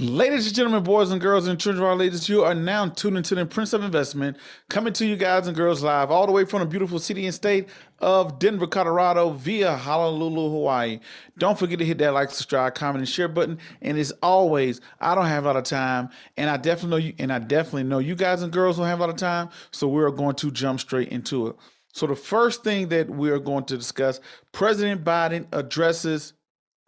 Ladies and gentlemen, boys and girls, and children of our ladies, you are now tuned into the Prince of Investment, coming to you guys and girls live all the way from the beautiful city and state of Denver, Colorado, via Honolulu, Hawaii. Don't forget to hit that like, subscribe, comment, and share button. And as always, I don't have a lot of time, and I definitely know you, and I definitely know you guys and girls don't have a lot of time, so we're going to jump straight into it. So the first thing that we are going to discuss, President Biden addresses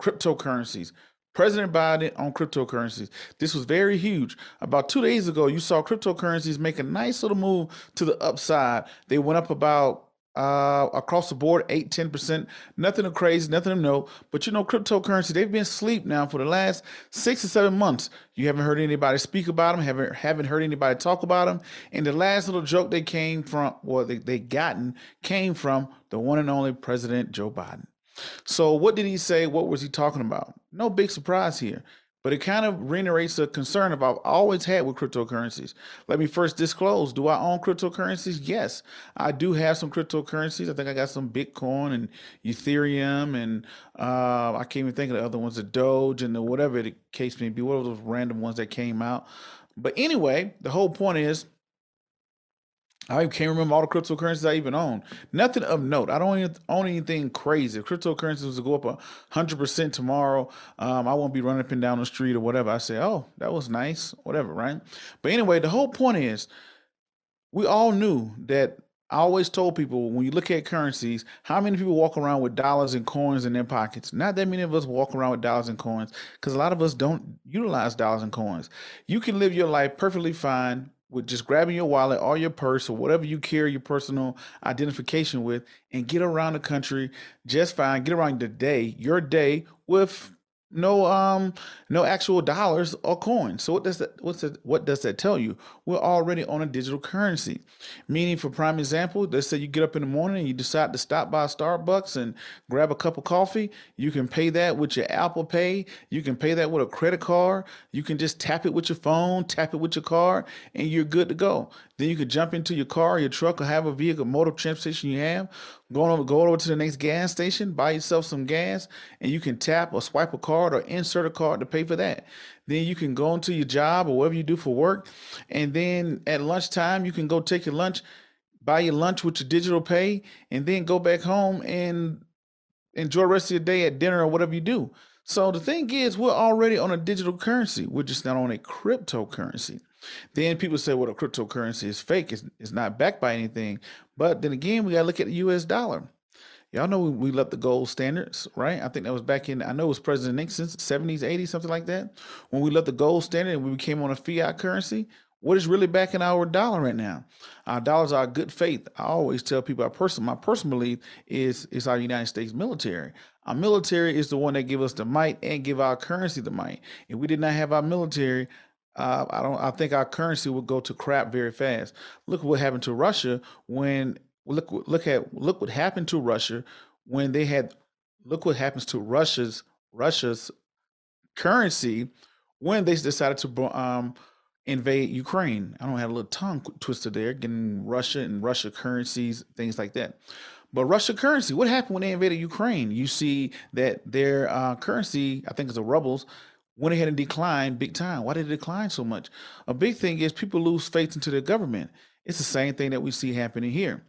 cryptocurrencies. President Biden on cryptocurrencies. This was very huge. About two days ago, you saw cryptocurrencies make a nice little move to the upside. They went up about uh across the board 8 10% nothing crazy nothing to know but you know cryptocurrency they've been asleep now for the last six or seven months you haven't heard anybody speak about them haven't haven't heard anybody talk about them and the last little joke they came from well they, they gotten came from the one and only president joe biden so what did he say? What was he talking about? No big surprise here. But it kind of reiterates a concern I've always had with cryptocurrencies. Let me first disclose: Do I own cryptocurrencies? Yes, I do have some cryptocurrencies. I think I got some Bitcoin and Ethereum, and uh, I can't even think of the other ones, the Doge and the whatever the case may be. What are those random ones that came out? But anyway, the whole point is I can't remember all the cryptocurrencies I even own. Nothing of note. I don't own anything crazy. If cryptocurrencies was to go up hundred percent tomorrow, um, I won't be running up and down the street or whatever. I say, oh, that was nice, whatever, right? But anyway, the whole point is, we all knew that. I always told people when you look at currencies, how many people walk around with dollars and coins in their pockets? Not that many of us walk around with dollars and coins because a lot of us don't utilize dollars and coins. You can live your life perfectly fine with just grabbing your wallet or your purse or whatever you carry your personal identification with and get around the country just fine. Get around the day, your day with no um no actual dollars or coins. So what does that what's that what does that tell you? We're already on a digital currency. Meaning for prime example, let's say you get up in the morning and you decide to stop by Starbucks and grab a cup of coffee, you can pay that with your Apple Pay, you can pay that with a credit card, you can just tap it with your phone, tap it with your card, and you're good to go. Then you could jump into your car, your truck, or have a vehicle, motor transportation you have, go over, go over to the next gas station, buy yourself some gas, and you can tap or swipe a card or insert a card to pay for that. Then you can go into your job or whatever you do for work, and then at lunchtime you can go take your lunch, buy your lunch with your digital pay, and then go back home and enjoy the rest of your day at dinner or whatever you do. So the thing is, we're already on a digital currency. We're just not on a cryptocurrency. Then people say, well, the cryptocurrency is fake. It's, it's not backed by anything. But then again, we got to look at the US dollar. Y'all know we, we left the gold standards, right? I think that was back in, I know it was President Nixon's 70s, 80s, something like that. When we left the gold standard and we became on a fiat currency, what is really backing our dollar right now? Our dollars are good faith. I always tell people, our person, my personal belief is is our United States military. Our military is the one that give us the might and give our currency the might. If we did not have our military, uh, I don't. I think our currency would go to crap very fast. Look what happened to Russia when look look at look what happened to Russia when they had. Look what happens to Russia's Russia's currency when they decided to um, invade Ukraine. I don't have a little tongue twister there, getting Russia and Russia currencies, things like that. But Russia currency, what happened when they invaded Ukraine? You see that their uh, currency, I think it's the rubles, went ahead and declined big time. Why did it decline so much? A big thing is people lose faith into their government. It's the same thing that we see happening here,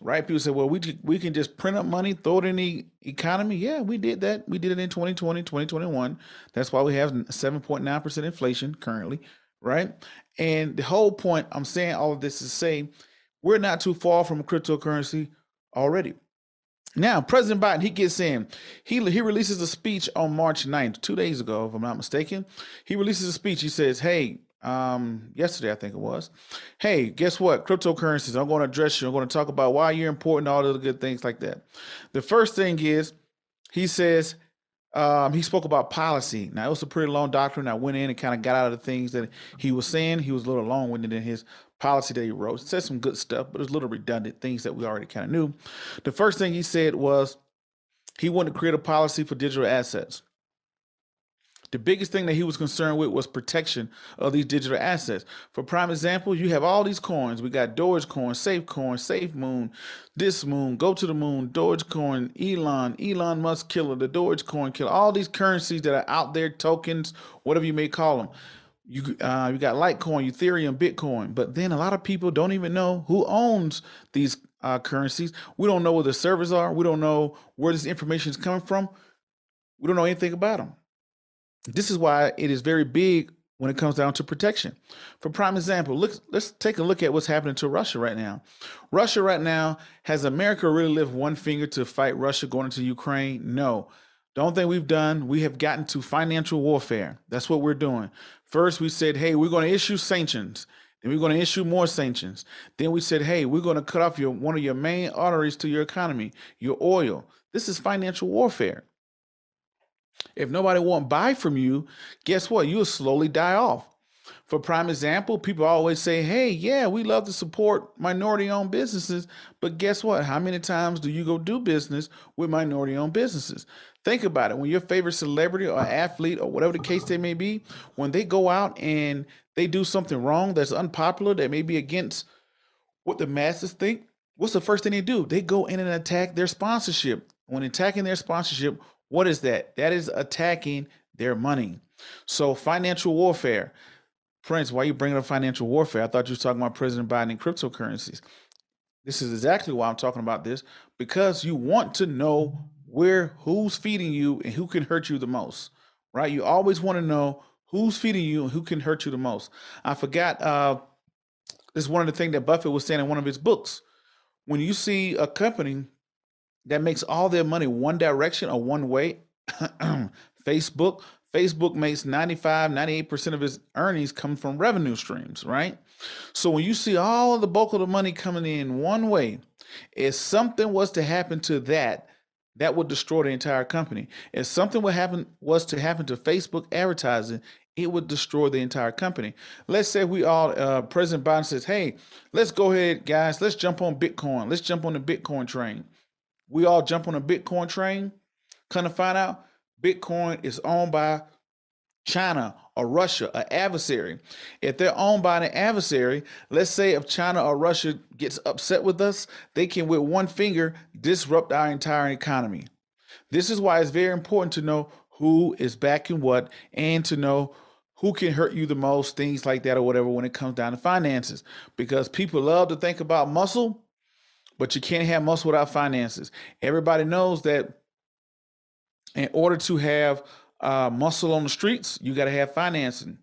right? People say, well, we, we can just print up money, throw it in the economy. Yeah, we did that. We did it in 2020, 2021. That's why we have 7.9% inflation currently, right? And the whole point I'm saying all of this is say we're not too far from cryptocurrency already. Now, President Biden, he gets in. He he releases a speech on March 9th, two days ago, if I'm not mistaken. He releases a speech. He says, Hey, um, yesterday, I think it was. Hey, guess what? Cryptocurrencies. I'm going to address you. I'm going to talk about why you're important, all the good things like that. The first thing is, he says, um, he spoke about policy. Now, it was a pretty long doctrine. I went in and kind of got out of the things that he was saying. He was a little long winded in his policy that he wrote. He said some good stuff, but it a little redundant things that we already kind of knew. The first thing he said was he wanted to create a policy for digital assets. The biggest thing that he was concerned with was protection of these digital assets. For prime example, you have all these coins. We got Dogecoin, SafeCoin, SafeMoon, this moon, go to the moon, Dogecoin, Elon, Elon Musk killer, the Dogecoin killer, all these currencies that are out there, tokens, whatever you may call them. You uh, you got Litecoin, Ethereum, Bitcoin, but then a lot of people don't even know who owns these uh, currencies. We don't know where the servers are. We don't know where this information is coming from. We don't know anything about them. This is why it is very big when it comes down to protection. For prime example, look, let's take a look at what's happening to Russia right now. Russia right now, has America really lifted one finger to fight Russia going into Ukraine? No. The only thing we've done, we have gotten to financial warfare. That's what we're doing. First, we said, hey, we're going to issue sanctions. Then we're going to issue more sanctions. Then we said, hey, we're going to cut off your one of your main arteries to your economy, your oil. This is financial warfare. If nobody won't buy from you, guess what? You'll slowly die off. For prime example, people always say, hey, yeah, we love to support minority owned businesses. But guess what? How many times do you go do business with minority owned businesses? Think about it. When your favorite celebrity or athlete or whatever the case they may be, when they go out and they do something wrong that's unpopular, that may be against what the masses think, what's the first thing they do? They go in and attack their sponsorship. When attacking their sponsorship, what is that? That is attacking their money. So financial warfare. Prince, why are you bringing up financial warfare? I thought you were talking about President Biden and cryptocurrencies. This is exactly why I'm talking about this because you want to know where who's feeding you and who can hurt you the most, right? You always want to know who's feeding you and who can hurt you the most. I forgot uh this is one of the things that Buffett was saying in one of his books. When you see a company that makes all their money one direction or one way. Facebook, Facebook makes 95, 98% of its earnings come from revenue streams, right? So when you see all the bulk of the money coming in one way, if something was to happen to that, that would destroy the entire company. If something would happen was to happen to Facebook advertising, it would destroy the entire company. Let's say we all, uh, President Biden says, "Hey, let's go ahead, guys. Let's jump on Bitcoin. Let's jump on the Bitcoin train." we all jump on a Bitcoin train, kind of find out Bitcoin is owned by China or Russia, an adversary. If they're owned by an adversary, let's say if China or Russia gets upset with us, they can with one finger disrupt our entire economy. This is why it's very important to know who is backing what and to know who can hurt you the most, things like that or whatever when it comes down to finances. Because people love to think about muscle, but you can't have muscle without finances. Everybody knows that in order to have uh, muscle on the streets, you got to have financing.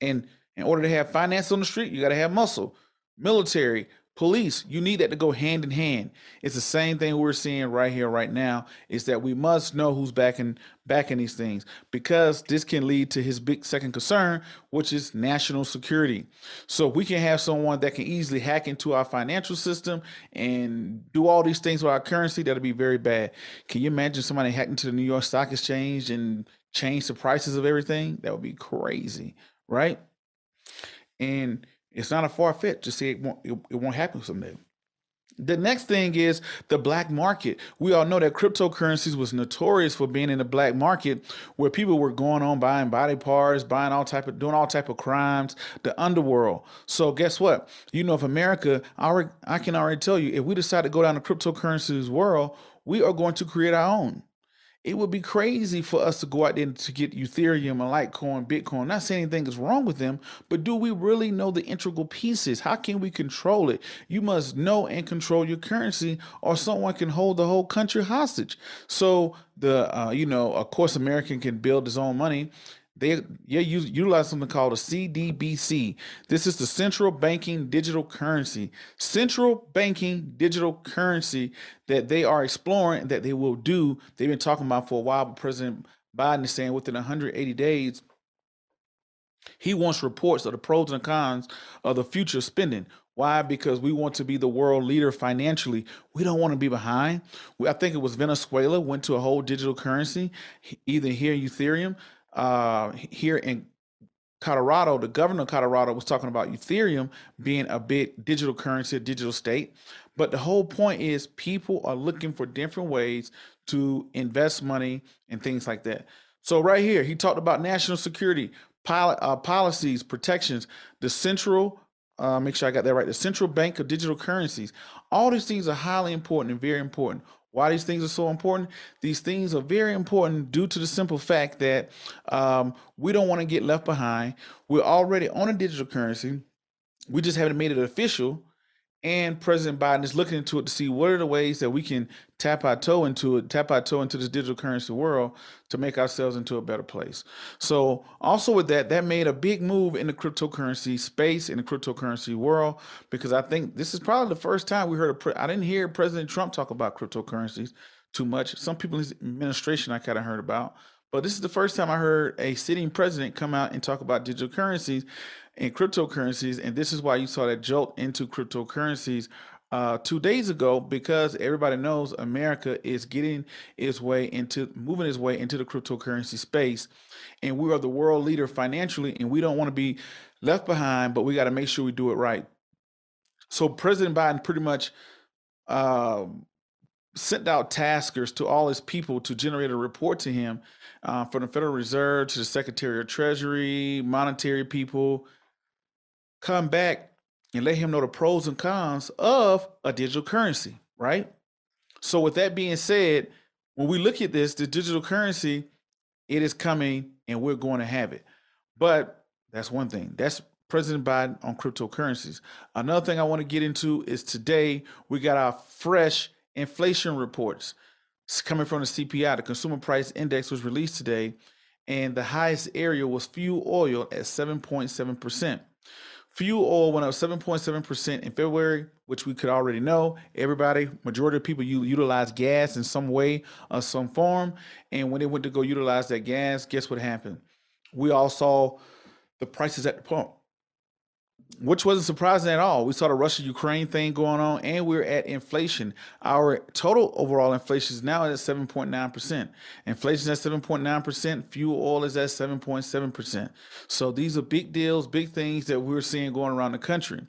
And in order to have finance on the street, you got to have muscle. Military, police you need that to go hand in hand it's the same thing we're seeing right here right now is that we must know who's backing backing these things because this can lead to his big second concern which is national security so we can have someone that can easily hack into our financial system and do all these things with our currency that'll be very bad can you imagine somebody hacking to the new york stock exchange and change the prices of everything that would be crazy right and it's not a far fetch to say it won't, it, it won't happen someday. The next thing is the black market. We all know that cryptocurrencies was notorious for being in the black market where people were going on buying body parts, buying all type of doing all type of crimes, the underworld. So guess what? You know, if America, I, I can already tell you, if we decide to go down the cryptocurrencies world, we are going to create our own it would be crazy for us to go out there to get Ethereum and Litecoin, Bitcoin. not saying anything is wrong with them, but do we really know the integral pieces? How can we control it? You must know and control your currency, or someone can hold the whole country hostage. So the uh, you know, of course, American can build his own money they yeah use, utilize something called a CDBC. This is the central banking digital currency. Central banking digital currency that they are exploring that they will do. They've been talking about for a while, but President Biden is saying within 180 days he wants reports of the pros and cons of the future spending. Why? Because we want to be the world leader financially. We don't want to be behind. I think it was Venezuela went to a whole digital currency, either here Ethereum uh, here in Colorado, the governor of Colorado was talking about Ethereum being a big digital currency, a digital state. But the whole point is people are looking for different ways to invest money and things like that. So right here, he talked about national security, pilot, uh, policies, protections, the central. Uh, make sure I got that right. The central bank of digital currencies. All these things are highly important and very important. Why these things are so important? These things are very important due to the simple fact that um, we don't want to get left behind. We're already on a digital currency. We just haven't made it official and President Biden is looking into it to see what are the ways that we can tap our toe into it, tap our toe into this digital currency world to make ourselves into a better place. So, also with that, that made a big move in the cryptocurrency space, in the cryptocurrency world, because I think this is probably the first time we heard. a. Pre- I didn't hear President Trump talk about cryptocurrencies too much. Some people in his administration I kind of heard about, but this is the first time I heard a sitting president come out and talk about digital currencies and cryptocurrencies. And this is why you saw that jolt into cryptocurrencies uh, two days ago because everybody knows America is getting its way into moving its way into the cryptocurrency space, and we are the world leader financially, and we don't want to be left behind, but we got to make sure we do it right. So President Biden pretty much uh, sent out taskers to all his people to generate a report to him uh, from the Federal Reserve to the Secretary of Treasury, monetary people, come back and let him know the pros and cons of a digital currency, right? So, with that being said, when we look at this, the digital currency, it is coming and we're going to have it. But that's one thing. That's President Biden on cryptocurrencies. Another thing I want to get into is today we got our fresh inflation reports it's coming from the CPI. The Consumer Price Index was released today, and the highest area was fuel oil at 7.7%. Fuel oil went up 7.7% in February, which we could already know. Everybody, majority of people you utilize gas in some way or some form. And when they went to go utilize that gas, guess what happened? We all saw the prices at the pump which wasn't surprising at all. We saw the Russia Ukraine thing going on, and we're at inflation. Our total overall inflation is now at 7.9%. Inflation is at 7.9%. Fuel oil is at 7.7%. So these are big deals, big things that we're seeing going around the country.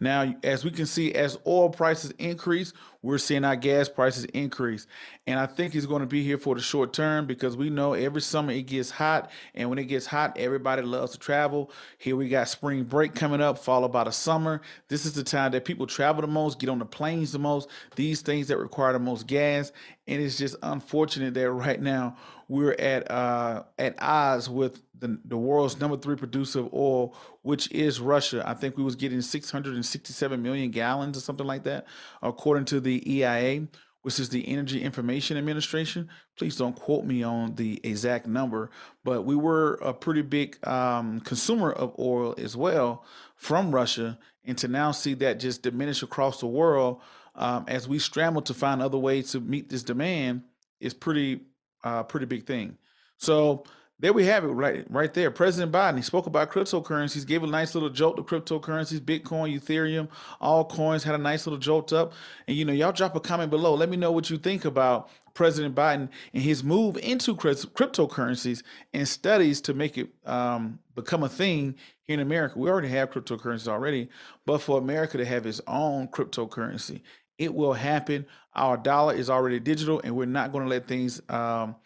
Now, as we can see, as oil prices increase, we're seeing our gas prices increase. And I think it's going to be here for the short term because we know every summer it gets hot. And when it gets hot, everybody loves to travel. Here we got spring break coming up, followed by the summer. This is the time that people travel the most, get on the planes the most, these things that require the most gas. And it's just unfortunate that right now we're at uh, at odds with the, the world's number three producer of oil, which is Russia. I think we was getting 667 million gallons or something like that, according to the EIA, which is the Energy Information Administration. Please don't quote me on the exact number, but we were a pretty big um, consumer of oil as well from Russia, and to now see that just diminish across the world um, as we scramble to find other ways to meet this demand is pretty uh, pretty big thing. So there we have it, right, right there. President Biden he spoke about cryptocurrencies, gave a nice little jolt to cryptocurrencies, Bitcoin, Ethereum, all coins had a nice little jolt up. And you know, y'all drop a comment below. Let me know what you think about President Biden and his move into cryptocurrencies and studies to make it um, become a thing here in America. We already have cryptocurrencies already, but for America to have its own cryptocurrency, it will happen. Our dollar is already digital, and we're not going to let things um,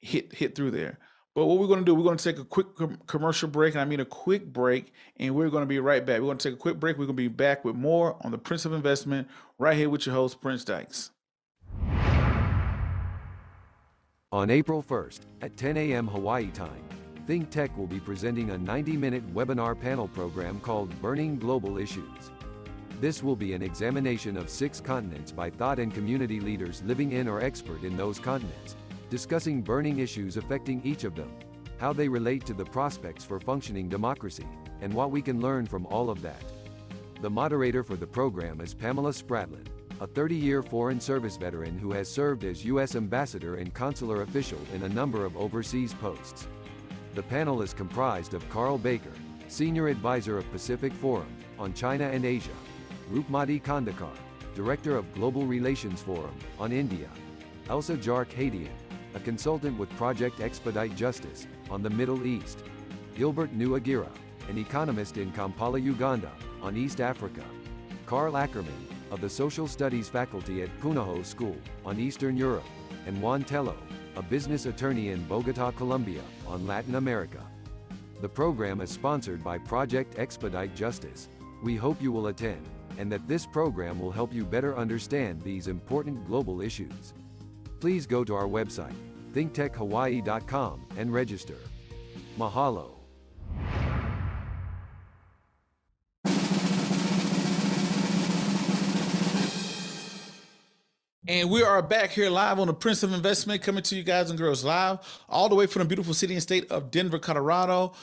hit hit through there. But what we're going to do, we're going to take a quick com- commercial break, and I mean a quick break, and we're going to be right back. We're going to take a quick break. We're going to be back with more on the Prince of Investment right here with your host, Prince Dykes. On April 1st at 10 a.m. Hawaii time, Think Tech will be presenting a 90 minute webinar panel program called Burning Global Issues. This will be an examination of six continents by thought and community leaders living in or expert in those continents discussing burning issues affecting each of them, how they relate to the prospects for functioning democracy, and what we can learn from all of that. The moderator for the program is Pamela Spratlen, a 30-year foreign service veteran who has served as U.S. ambassador and consular official in a number of overseas posts. The panel is comprised of Carl Baker, Senior Advisor of Pacific Forum on China and Asia, Rupmati Kandekar, Director of Global Relations Forum on India, Elsa Jark Hadian, a consultant with Project Expedite Justice, on the Middle East. Gilbert Nuwagira, an economist in Kampala, Uganda, on East Africa. Carl Ackerman, of the Social Studies faculty at Punahou School, on Eastern Europe. and Juan Tello, a business attorney in Bogota, Colombia, on Latin America. The program is sponsored by Project Expedite Justice. We hope you will attend, and that this program will help you better understand these important global issues. Please go to our website, thinktechhawaii.com, and register. Mahalo. And we are back here live on the Prince of Investment, coming to you guys and girls live, all the way from the beautiful city and state of Denver, Colorado,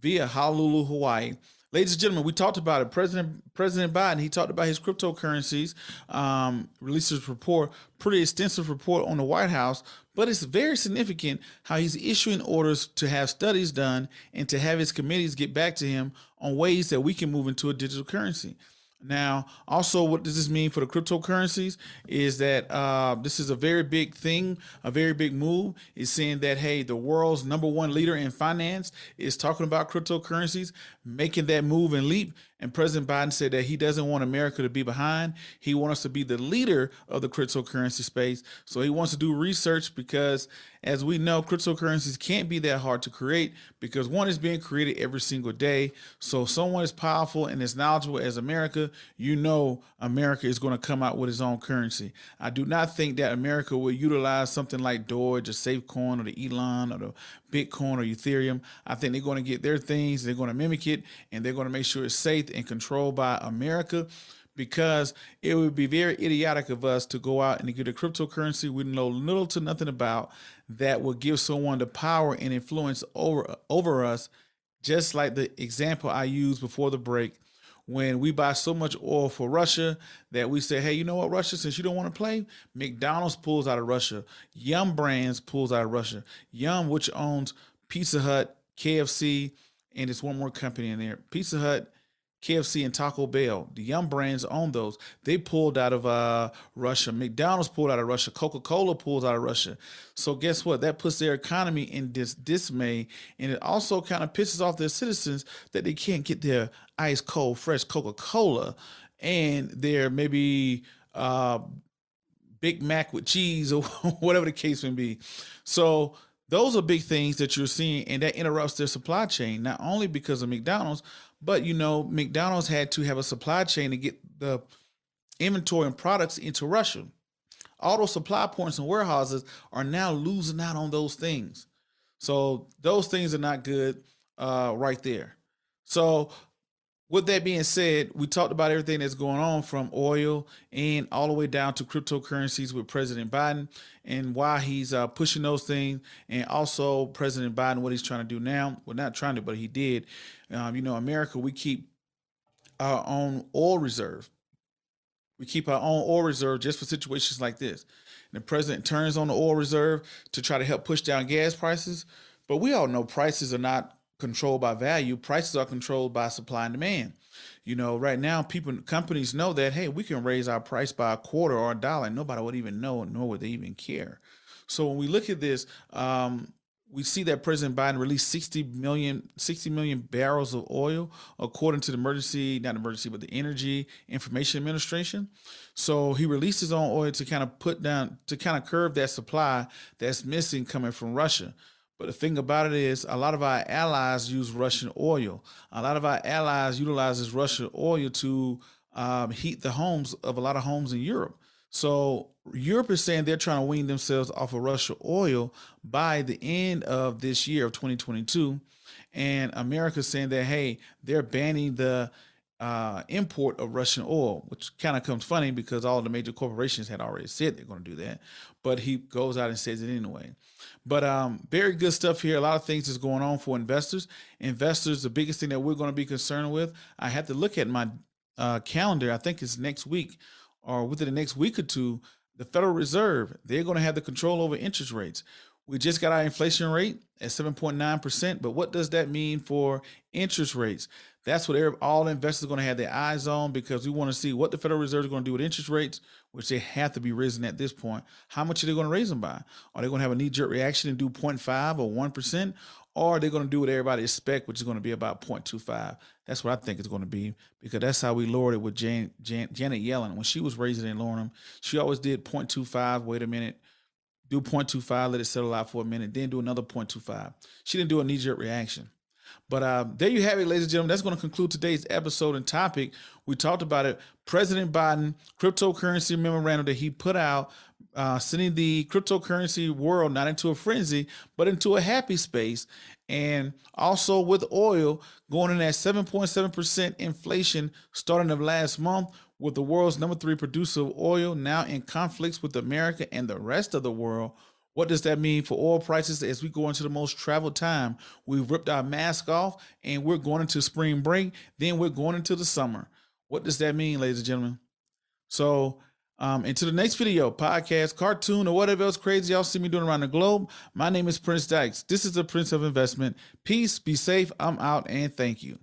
via Honolulu, Hawaii. Ladies and gentlemen, we talked about it. President President Biden, he talked about his cryptocurrencies, um, released his report, pretty extensive report on the White House, but it's very significant how he's issuing orders to have studies done and to have his committees get back to him on ways that we can move into a digital currency. Now, also, what does this mean for the cryptocurrencies? Is that uh, this is a very big thing, a very big move. Is saying that hey, the world's number one leader in finance is talking about cryptocurrencies, making that move and leap. And President Biden said that he doesn't want America to be behind. He wants us to be the leader of the cryptocurrency space. So he wants to do research because, as we know, cryptocurrencies can't be that hard to create because one is being created every single day. So someone is powerful and as knowledgeable as America, you know America is going to come out with its own currency. I do not think that America will utilize something like Doge or SafeCoin or the Elon or the Bitcoin or Ethereum. I think they're going to get their things, they're going to mimic it, and they're going to make sure it's safe and controlled by America because it would be very idiotic of us to go out and get a cryptocurrency we know little to nothing about that will give someone the power and influence over over us just like the example I used before the break when we buy so much oil for Russia that we say, hey, you know what, Russia, since you don't want to play, McDonald's pulls out of Russia, Yum Brands pulls out of Russia, Yum, which owns Pizza Hut, KFC, and it's one more company in there. Pizza Hut KFC and Taco Bell, the Yum brands own those. They pulled out of uh, Russia. McDonald's pulled out of Russia. Coca Cola pulls out of Russia. So guess what? That puts their economy in dis- dismay, and it also kind of pisses off their citizens that they can't get their ice cold, fresh Coca Cola, and their maybe uh, Big Mac with cheese or whatever the case may be. So those are big things that you're seeing, and that interrupts their supply chain, not only because of McDonald's, but you know, McDonald's had to have a supply chain to get the inventory and products into Russia. All those supply points and warehouses are now losing out on those things. So those things are not good uh, right there. So with that being said, we talked about everything that's going on from oil and all the way down to cryptocurrencies with President Biden and why he's uh, pushing those things, and also President Biden what he's trying to do now. Well, not trying to, but he did. Um, you know, America, we keep our own oil reserve. We keep our own oil reserve just for situations like this. And the president turns on the oil reserve to try to help push down gas prices, but we all know prices are not controlled by value. Prices are controlled by supply and demand. You know, right now, people, companies know that hey, we can raise our price by a quarter or a dollar, nobody would even know, nor would they even care. So when we look at this, um, we see that President Biden released 60 million, 60 million barrels of oil, according to the emergency, not emergency, but the Energy Information Administration. So he released his own oil to kind of put down, to kind of curb that supply that's missing coming from Russia. But the thing about it is, a lot of our allies use Russian oil. A lot of our allies utilizes Russian oil to um, heat the homes of a lot of homes in Europe. So Europe is saying they're trying to wean themselves off of Russian oil by the end of this year of 2022, and America's saying that hey, they're banning the uh, import of Russian oil, which kind of comes funny because all the major corporations had already said they're going to do that, but he goes out and says it anyway. But um, very good stuff here. A lot of things is going on for investors. Investors, the biggest thing that we're going to be concerned with. I have to look at my uh, calendar. I think it's next week or within the next week or two. The Federal Reserve they're going to have the control over interest rates. We just got our inflation rate at 7.9%, but what does that mean for interest rates? That's what all investors are going to have their eyes on because we want to see what the Federal Reserve is going to do with interest rates, which they have to be risen at this point. How much are they going to raise them by? Are they going to have a knee jerk reaction and do 0.5 or 1%? Or are they going to do what everybody expect, which is going to be about 0.25? That's what I think it's going to be because that's how we lowered it with Jan, Jan, Janet Yellen. When she was raising and lowering them, she always did 0.25. Wait a minute do 0.25, let it settle out for a minute, then do another 0.25. She didn't do a knee jerk reaction. But uh, there you have it, ladies and gentlemen. That's going to conclude today's episode and topic. We talked about it. President Biden cryptocurrency memorandum that he put out, uh, sending the cryptocurrency world not into a frenzy, but into a happy space. And also with oil going in at 7.7% inflation starting of last month, with the world's number three producer of oil now in conflicts with America and the rest of the world. What does that mean for oil prices as we go into the most traveled time? We've ripped our mask off and we're going into spring break. Then we're going into the summer. What does that mean, ladies and gentlemen? So, um, into the next video, podcast, cartoon, or whatever else crazy y'all see me doing around the globe. My name is Prince Dykes. This is the Prince of Investment. Peace, be safe. I'm out, and thank you.